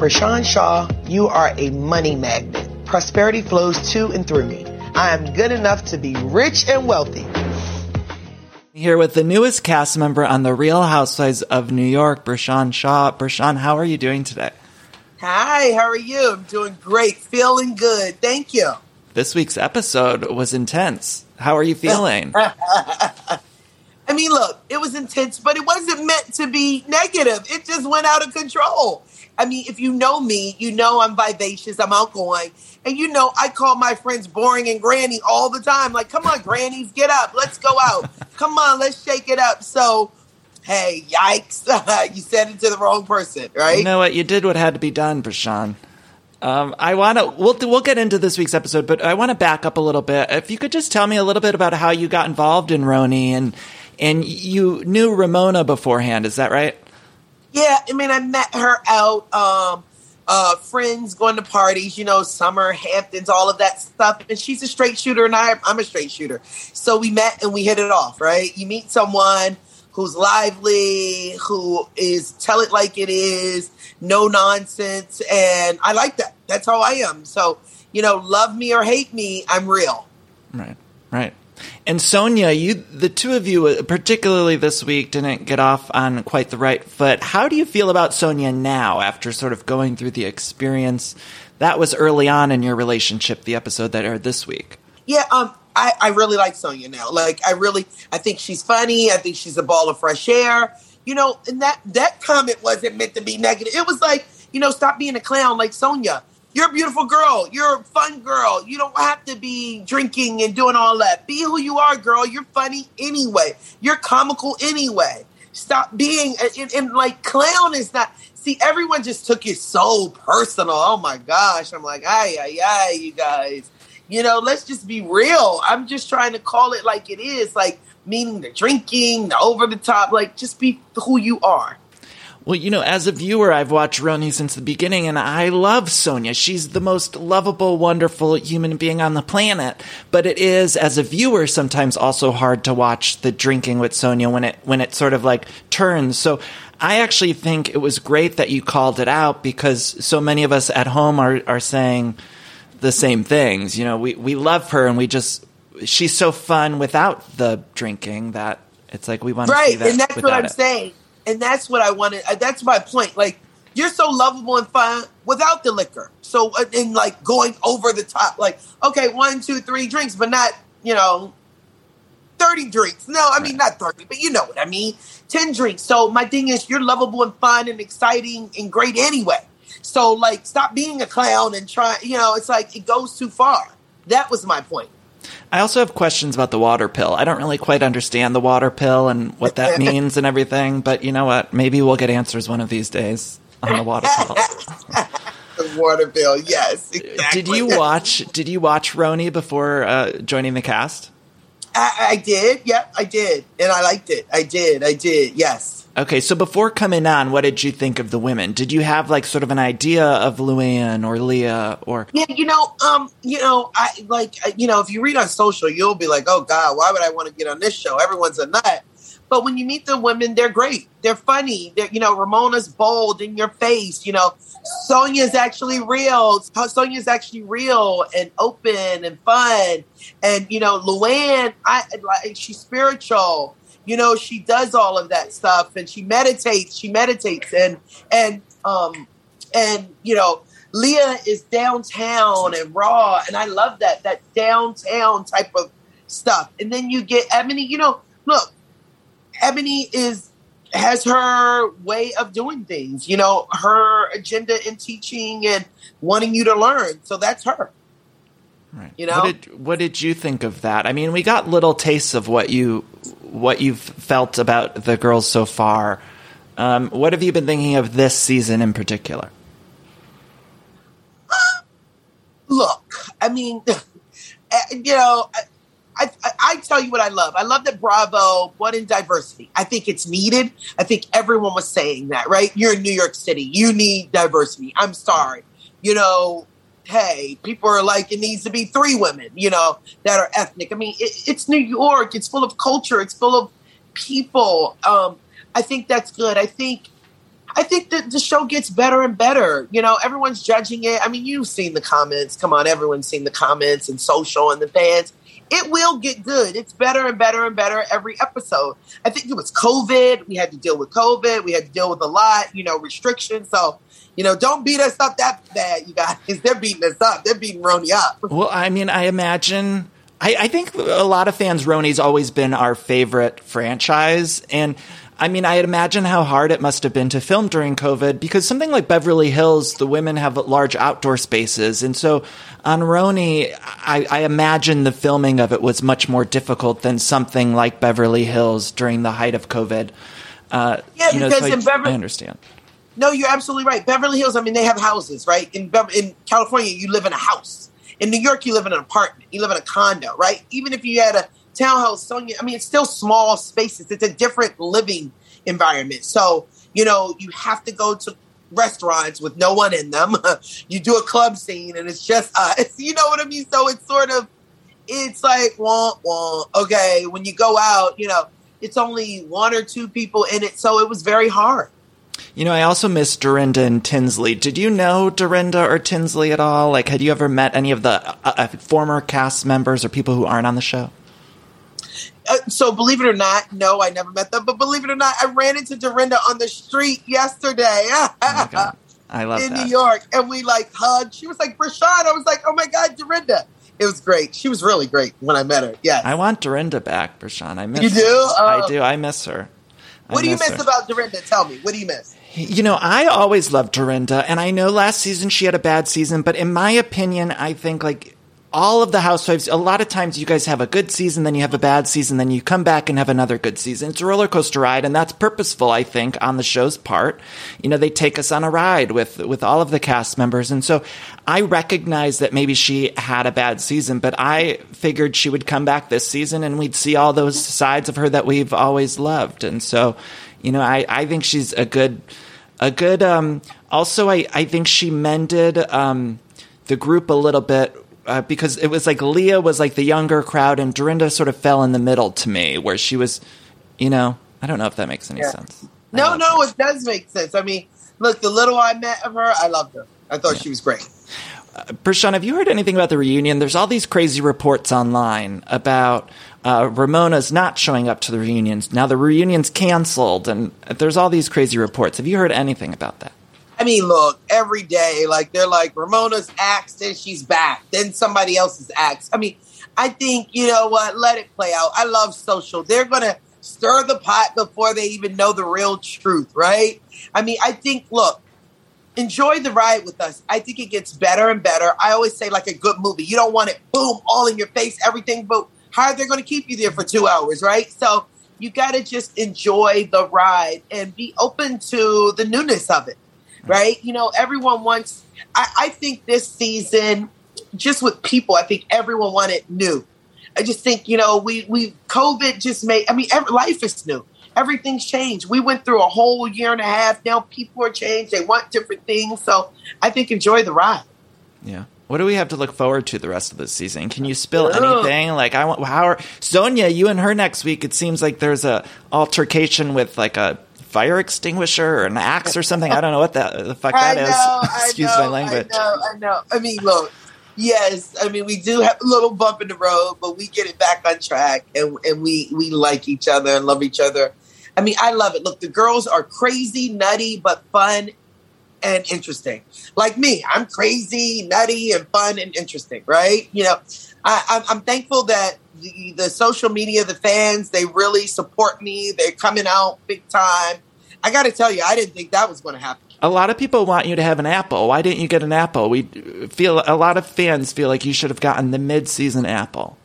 Bershan Shaw, you are a money magnet. Prosperity flows to and through me. I am good enough to be rich and wealthy. Here with the newest cast member on The Real Housewives of New York, Bershan Shaw. Bershan, how are you doing today? Hi, how are you? I'm doing great. Feeling good. Thank you. This week's episode was intense. How are you feeling? I mean, look, it was intense, but it wasn't meant to be negative. It just went out of control. I mean, if you know me, you know I'm vivacious, I'm outgoing. And you know, I call my friends boring and granny all the time. Like, come on, grannies, get up. Let's go out. come on, let's shake it up. So, hey, yikes. you said it to the wrong person, right? You know what? You did what had to be done, Bershan. Um, I want to. We'll we'll get into this week's episode, but I want to back up a little bit. If you could just tell me a little bit about how you got involved in RHONY and and you knew Ramona beforehand. Is that right? Yeah, I mean, I met her out, um, uh, friends going to parties, you know, summer, Hamptons, all of that stuff. And she's a straight shooter, and I, I'm a straight shooter. So we met and we hit it off, right? You meet someone who's lively, who is tell it like it is, no nonsense, and I like that. That's how I am. So, you know, love me or hate me, I'm real. Right, right. And Sonja, you, the two of you, uh, particularly this week, didn't get off on quite the right foot. How do you feel about Sonja now after sort of going through the experience that was early on in your relationship, the episode that aired this week? Yeah, um, I, I really like Sonja now. Like, I really, I think she's funny. I think she's a ball of fresh air. You know, and that that comment wasn't meant to be negative. It was like, you know, stop being a clown like Sonja. You're a beautiful girl. You're a fun girl. You don't have to be drinking and doing all that. Be who you are, girl. You're funny anyway. You're comical anyway. Stop being and, and like clown is not. See, everyone just took it so personal. Oh my gosh! I'm like, ay, ay, ay, you guys. You know, let's just be real. I'm just trying to call it like it is. Like meaning the drinking, the over the top. Like, just be who you are. Well, you know, as a viewer, I've watched RHONY since the beginning, and I love Sonja. She's the most lovable, wonderful human being on the planet. But it is, as a viewer, sometimes also hard to watch the drinking with Sonja when it when it sort of like turns. So I actually think it was great that you called it out because so many of us at home are are saying the same things. You know, we we love her, and we just she's so fun without the drinking that it's like we want to see that. right and that's what i'm it. saying and that's what i wanted uh, that's my point like you're so lovable and fun without the liquor. So uh, and like going over the top like okay one two three drinks but not you know 30 drinks. No i mean not 30 but you know what i mean. 10 drinks. So my thing is you're lovable and fun and exciting and great anyway. So like stop being a clown and try you know it's like it goes too far. That was my point I also have questions about the water pill. I don't really quite understand the water pill and what that means and everything, but you know what? Maybe we'll get answers one of these days on the water pill. the water pill, yes exactly. Did you watch did you watch RHONY before uh, joining the cast? I, I did. Yep, I did, and I liked it. I did. I did. Yes. Okay, so before coming on, what did you think of the women? Did you have like sort of an idea of Luann or Leah or Yeah, you know, um, you know, I like, uh, you know, if you read on social, you'll be like, "Oh God, why would I want to get on this show? Everyone's a nut." But when you meet the women, they're great. They're funny. They're, you know, Ramona's bold in your face. You know, Sonja's actually real. Sonja's actually real and open and fun. And you know, Luann, I like she's spiritual. You know, she does all of that stuff and she meditates. She meditates and and um and you know, Leah is downtown and raw, and I love that that downtown type of stuff. And then you get Ebony. You know, look, Ebony is has her way of doing things. You know, her agenda in teaching and wanting you to learn. So that's her. Right. You know? what did what did you think of that? I mean, we got little tastes of what you what you've felt about the girls so far. Um, what have you been thinking of this season in particular? Look, I mean, you know. I, I, tell you what I love. I love that Bravo What in diversity. I think it's needed. I think everyone was saying that, right? You're in New York City. You need diversity. I'm sorry. You know, hey, people are like, it needs to be three women, you know, that are ethnic. I mean, it, it's New York. It's full of culture. It's full of people. Um, I think that's good. I think I think that the show gets better and better. You know, everyone's judging it. I mean, you've seen the comments. Come on, everyone's seen the comments and social and the fans it will get good. It's better and better and better every episode. I think it was COVID. We had to deal with COVID. We had to deal with a lot, you know, restrictions. So, you know, don't beat us up that bad, you guys. They're beating us up. They're beating RHONY up. Well, I mean, I imagine. I, I think a lot of fans, RHONY's always been our favorite franchise. And I mean, I imagine how hard it must have been to film during COVID because something like Beverly Hills, the women have large outdoor spaces. And so on RHONY, I, I imagine the filming of it was much more difficult than something like Beverly Hills during the height of COVID. Uh, yeah, you know, because so in I, Beverly, I understand. No, you're absolutely right. Beverly Hills, I mean, they have houses, right? In in California, you live in a house. In New York, you live in an apartment. You live in a condo, right? Even if you had a townhouse, Sonja, I mean, it's still small spaces. It's a different living environment. So, you know, you have to go to restaurants with no one in them. you do a club scene and it's just us. You know what I mean? So it's sort of, it's like, wah, wah. Okay, when you go out, you know, it's only one or two people in it. So it was very hard. You know, I also miss Dorinda and Tinsley. Did you know Dorinda or Tinsley at all? Like, had you ever met any of the uh, uh, former cast members or people who aren't on the show? Uh, so believe it or not, no, I never met them. But believe it or not, I ran into Dorinda on the street yesterday. oh. I love that. in that. New York, and we like hugged. She was like, "Brashad." I was like, "Oh my God, Dorinda!" It was great. She was really great when I met her. Yes. I want Dorinda back, Bershan. I miss You do? I Oh. do. I miss her. I what do you miss her. about Dorinda? Tell me. What do you miss? You know, I always loved Dorinda, and I know last season she had a bad season, but in my opinion, I think like all of the housewives, a lot of times you guys have a good season, then you have a bad season, then you come back and have another good season. It's a roller coaster ride, and that's purposeful, I think, on the show's part. You know, they take us on a ride with with all of the cast members, and so I recognize that maybe she had a bad season, but I figured she would come back this season, and we'd see all those sides of her that we've always loved, and so. You know, I, I think she's a good a good. Um, also, I I think she mended um, the group a little bit. Uh, because it was like Leah was like the younger crowd, and Dorinda sort of fell in the middle to me, where she was, you know, I don't know if that makes any Yeah. sense. I No, no, it does make sense. I mean, look, the little I met of her, I loved her. I thought she was great. Bershan, have you heard anything about the reunion? There's all these crazy reports online about uh, Ramona's not showing up to the reunions. Now the reunion's canceled, and there's all these crazy reports. Have you heard anything about that? I mean, look, every day, like they're like Ramona's axed and she's back. Then somebody else's is axed. I mean, I think you know what? Let it play out. I love social. They're gonna stir the pot before they even know the real truth, right? I mean, I think look, enjoy the ride with us. I think it gets better and better. I always say like a good movie. You don't want it boom all in your face, everything, but how are they going to keep you there for two hours, right? So you got to just enjoy the ride and be open to the newness of it, right? You know, everyone wants. I, I think this season, just with people, I think everyone wanted new. I just think you know we we COVID just made. I mean, every, life is new. Everything's changed. We went through a whole year and a half. Now people are changed. They want different things. So I think enjoy the ride. Yeah. What do we have to look forward to the rest of the season? Can you spill anything? Like I want how are Sonja, you and her next week. It seems like there's a altercation with like a fire extinguisher or an axe or something. I don't know what that the fuck that is. know. I Excuse know, my language. I know. I know. I mean, look. Yes, I mean we do have a little bump in the road, but we get it back on track, and and we we like each other and love each other. I mean, I love it. Look, the girls are crazy, nutty, but fun and interesting. Like me, I'm crazy, nutty, and fun and interesting. Right? You know, I, I'm, I'm thankful that the, the social media, the fans, they really support me. They're coming out big time. I got to tell you, I didn't think that was going to happen. A lot of people want you to have an apple. Why didn't you get an apple? We feel a lot of fans feel like you should have gotten the mid-season apple.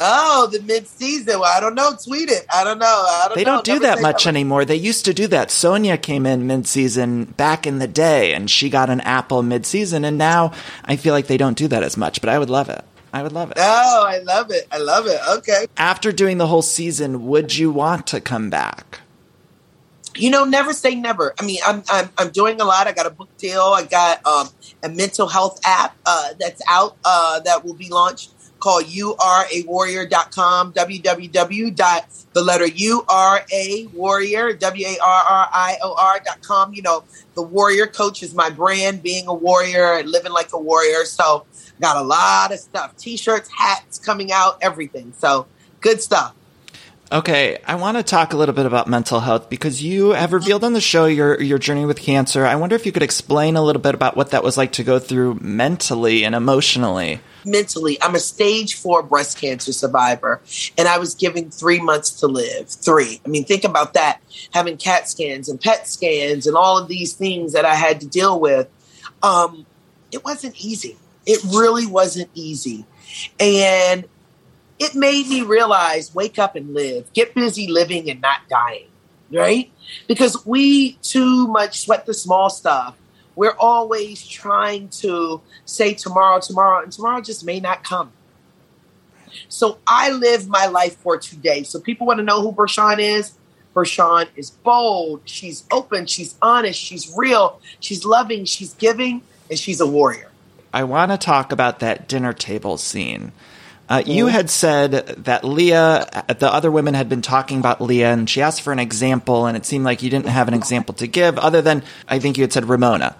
Oh, the mid season. Well, I don't know. Tweet it. I don't know. I don't They know. don't do Never that much never. anymore. They used to do that. Sonja came in mid-season back in the day, and she got an apple mid-season, and now I feel like they don't do that as much. But I would love it. I would love it. Oh, I love it. I love it. Okay. After doing the whole season, would you want to come back? You know, never say never. I mean, I'm I'm I'm doing a lot. I got a book deal. I got um, a mental health app uh, that's out uh, that will be launched called you are a warrior.com www dot the letter you are a warrior w-a-r-r-i-o-r.com you know the warrior coach is my brand being a warrior and living like a warrior. So got a lot of stuff. T-shirts hats coming out everything. So good stuff Okay, I want to talk a little bit about mental health because you have revealed on the show your your journey with cancer. I wonder if you could explain a little bit about what that was like to go through mentally and emotionally. mentally. I'm a stage four breast cancer survivor, and I was given three months to live. Three. I mean, think about that. Having CAT scans and PET scans and all of these things that I had to deal with. Um, it wasn't easy. It really wasn't easy. And it made me realize wake up and live, get busy living and not dying, right? Because we too much sweat the small stuff. We're always trying to say tomorrow, tomorrow, and tomorrow just may not come. So I live my life for today. So people want to know who Bershan is. Bershan is bold. She's open. She's honest. She's real. She's loving. She's giving. And she's a warrior. I want to talk about that dinner table scene. Uh, you had said that Leah, the other women had been talking about Leah, and she asked for an example, and it seemed like you didn't have an example to give, other than I think you had said Ramona.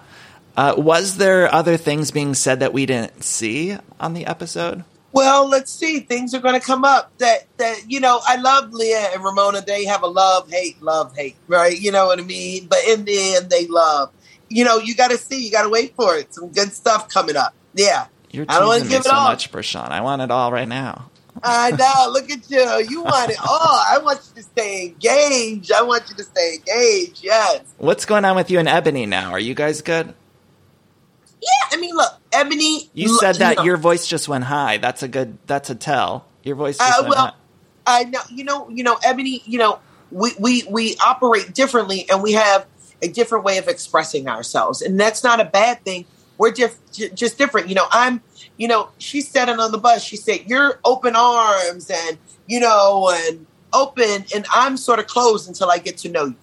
Uh, was there other things being said that we didn't see on the episode? Well, let's see. Things are going to come up that that you know. I love Leah and Ramona. They have a love hate, love hate, right? You know what I mean. But in the end, they love. You know, you got to see. You got to wait for it. Some good stuff coming up. Yeah, You're I don't wanna teasing me give it so all. much, Bershan. I want it all right now. I know. Look at you. You want it all. I want you to stay engaged. I want you to stay engaged. Yes. What's going on with you and Ebony now? Are you guys good? Yeah. I mean, look, Ebony. You look, said that know, your voice just went high. That's a good. That's a tell. Your voice just Uh, went well, high. I know, you know, you know, Ebony, you know, we, we, we operate differently and we have a different way of expressing ourselves. And that's not a bad thing. We're diff- j- just different. You know, I'm, you know, she said it on the bus. She said, you're open arms and, you know, and open and I'm sort of closed until I get to know you.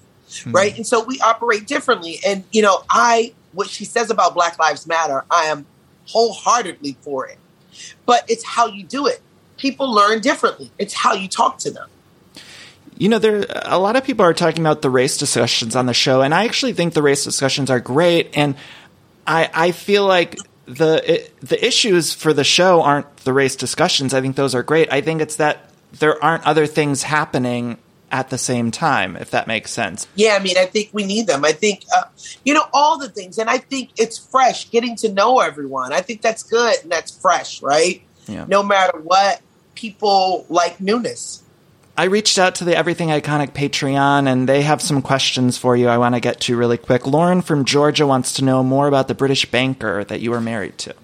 Hmm. right? And so we operate differently. And you know, I what she says about Black Lives Matter, I am wholeheartedly for it. But it's how you do it. People learn differently. It's how you talk to them. You know, there a lot of people are talking about the race discussions on the show, and I actually think the race discussions are great. And I I feel like the it, the issues for the show aren't the race discussions. I think those are great. I think it's that there aren't other things happening at the same time, if that makes sense. Yeah, I mean, I think we need them. I think, uh, you know, all the things. And I think it's fresh, getting to know everyone. I think that's good and that's fresh, right? Yeah. No matter what, people like newness. I reached out to the Everything Iconic Patreon and they have some questions for you I want to get to really quick. Lauren from Georgia wants to know more about the British banker that you were married to.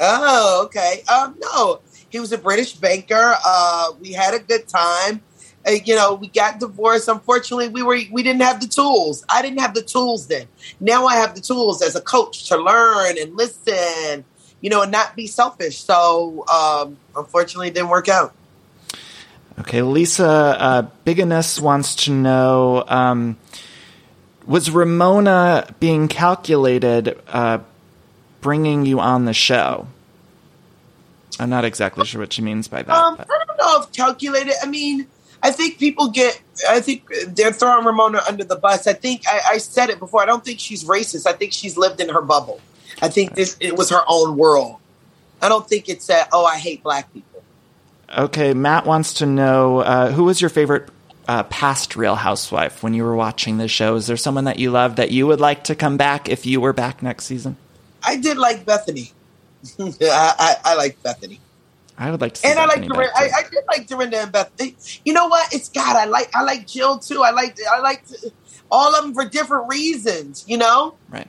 Oh, okay. Um, no, he was a British banker. Uh, we had a good time. Uh, you know, we got divorced. Unfortunately, we were we didn't have the tools. I didn't have the tools then. Now I have the tools as a coach to learn and listen. You know, and not be selfish. So, um, unfortunately, it didn't work out. Okay, Lisa uh, Bigginess wants to know um, Was Ramona being calculated uh, bringing you on the show? I'm not exactly sure what she means by that. Um, I don't know if calculated. I mean, I think people get. I think they're throwing Ramona under the bus. I think I, I said it before. I don't think she's racist. I think she's lived in her bubble. I think this it was her own world. I don't think it's that. Oh, I hate black people. Okay, Matt wants to know uh, who was your favorite uh, past Real Housewife when you were watching the show? Is there someone that you love that you would like to come back if you were back next season? I did like Bethany. I, I, I like Bethany. I would like to see and I like Bethany Dorinda. I. I did like Dorinda and Bethany. You know what? It's God. I like I like Jill too. I like I like all of them for different reasons. You know. right.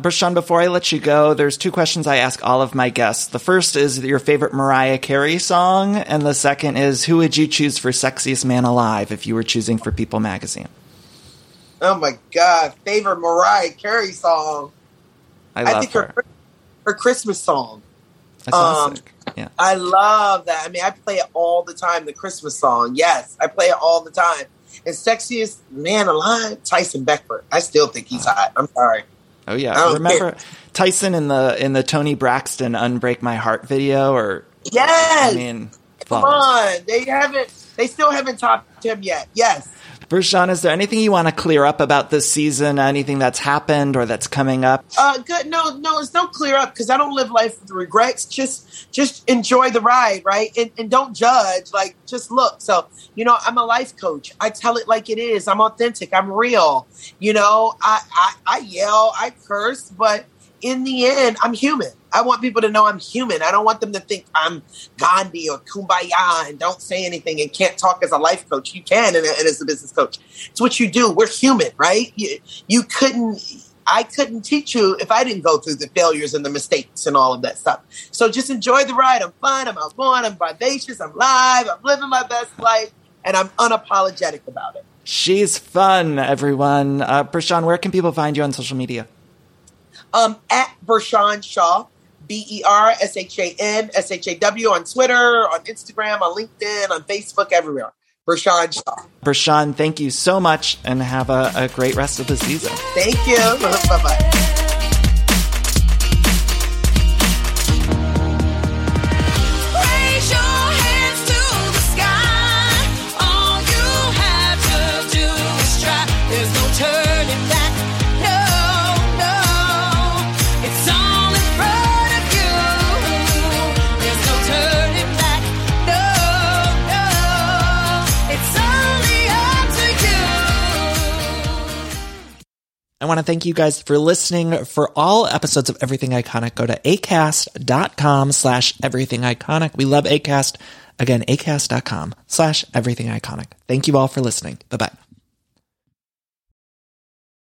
Bershan, before I let you go, there's two questions I ask all of my guests. The first is your favorite Mariah Carey song, and the second is who would you choose for Sexiest Man Alive if you were choosing for People magazine? Oh my God! Favorite Mariah Carey song? I love think her. her her Christmas song. Um. Yeah. I love that. I mean, I play it all the time. The Christmas song. Yes, I play it all the time. And sexiest man alive, Tyson Beckford. I still think he's hot. I'm sorry. Oh yeah. I Remember. Tyson in the in the Toni Braxton "Unbreak My Heart" video, or Yes. I mean, Come on. They haven't. They still haven't topped him yet. Yes. Bershan, is there anything you want to clear up about this season? Anything that's happened or that's coming up? Uh, good. No, no, it's no clear up because I don't live life with regrets. Just, just enjoy the ride, right? And, and don't judge. Like, just look. So, you know, I'm a life coach. I tell it like it is. I'm authentic. I'm real. You know, I, I, I yell, I curse, but in the end, I'm human. I want people to know I'm human. I don't want them to think I'm Gandhi or Kumbaya and don't say anything and can't talk as a life coach. You can and, and as a business coach. It's what you do. We're human, right? You, you couldn't, I couldn't teach you if I didn't go through the failures and the mistakes and all of that stuff. So just enjoy the ride. I'm fun. I'm outgoing. I'm vivacious. I'm live. I'm living my best life and I'm unapologetic about it. She's fun, everyone. Uh, Bershan, where can people find you on social media? Um, at Bershan Shaw, B E R S H A N S H A W on Twitter, on Instagram, on LinkedIn, on Facebook, everywhere. Bershan Shaw. Bershan, thank you so much and have a, a great rest of the season. Thank you. bye bye. I want to thank you guys for listening. For all episodes of Everything Iconic, go to acast.com slash everything iconic. We love ACAST. Again, acast.com slash everything iconic. Thank you all for listening. Bye bye.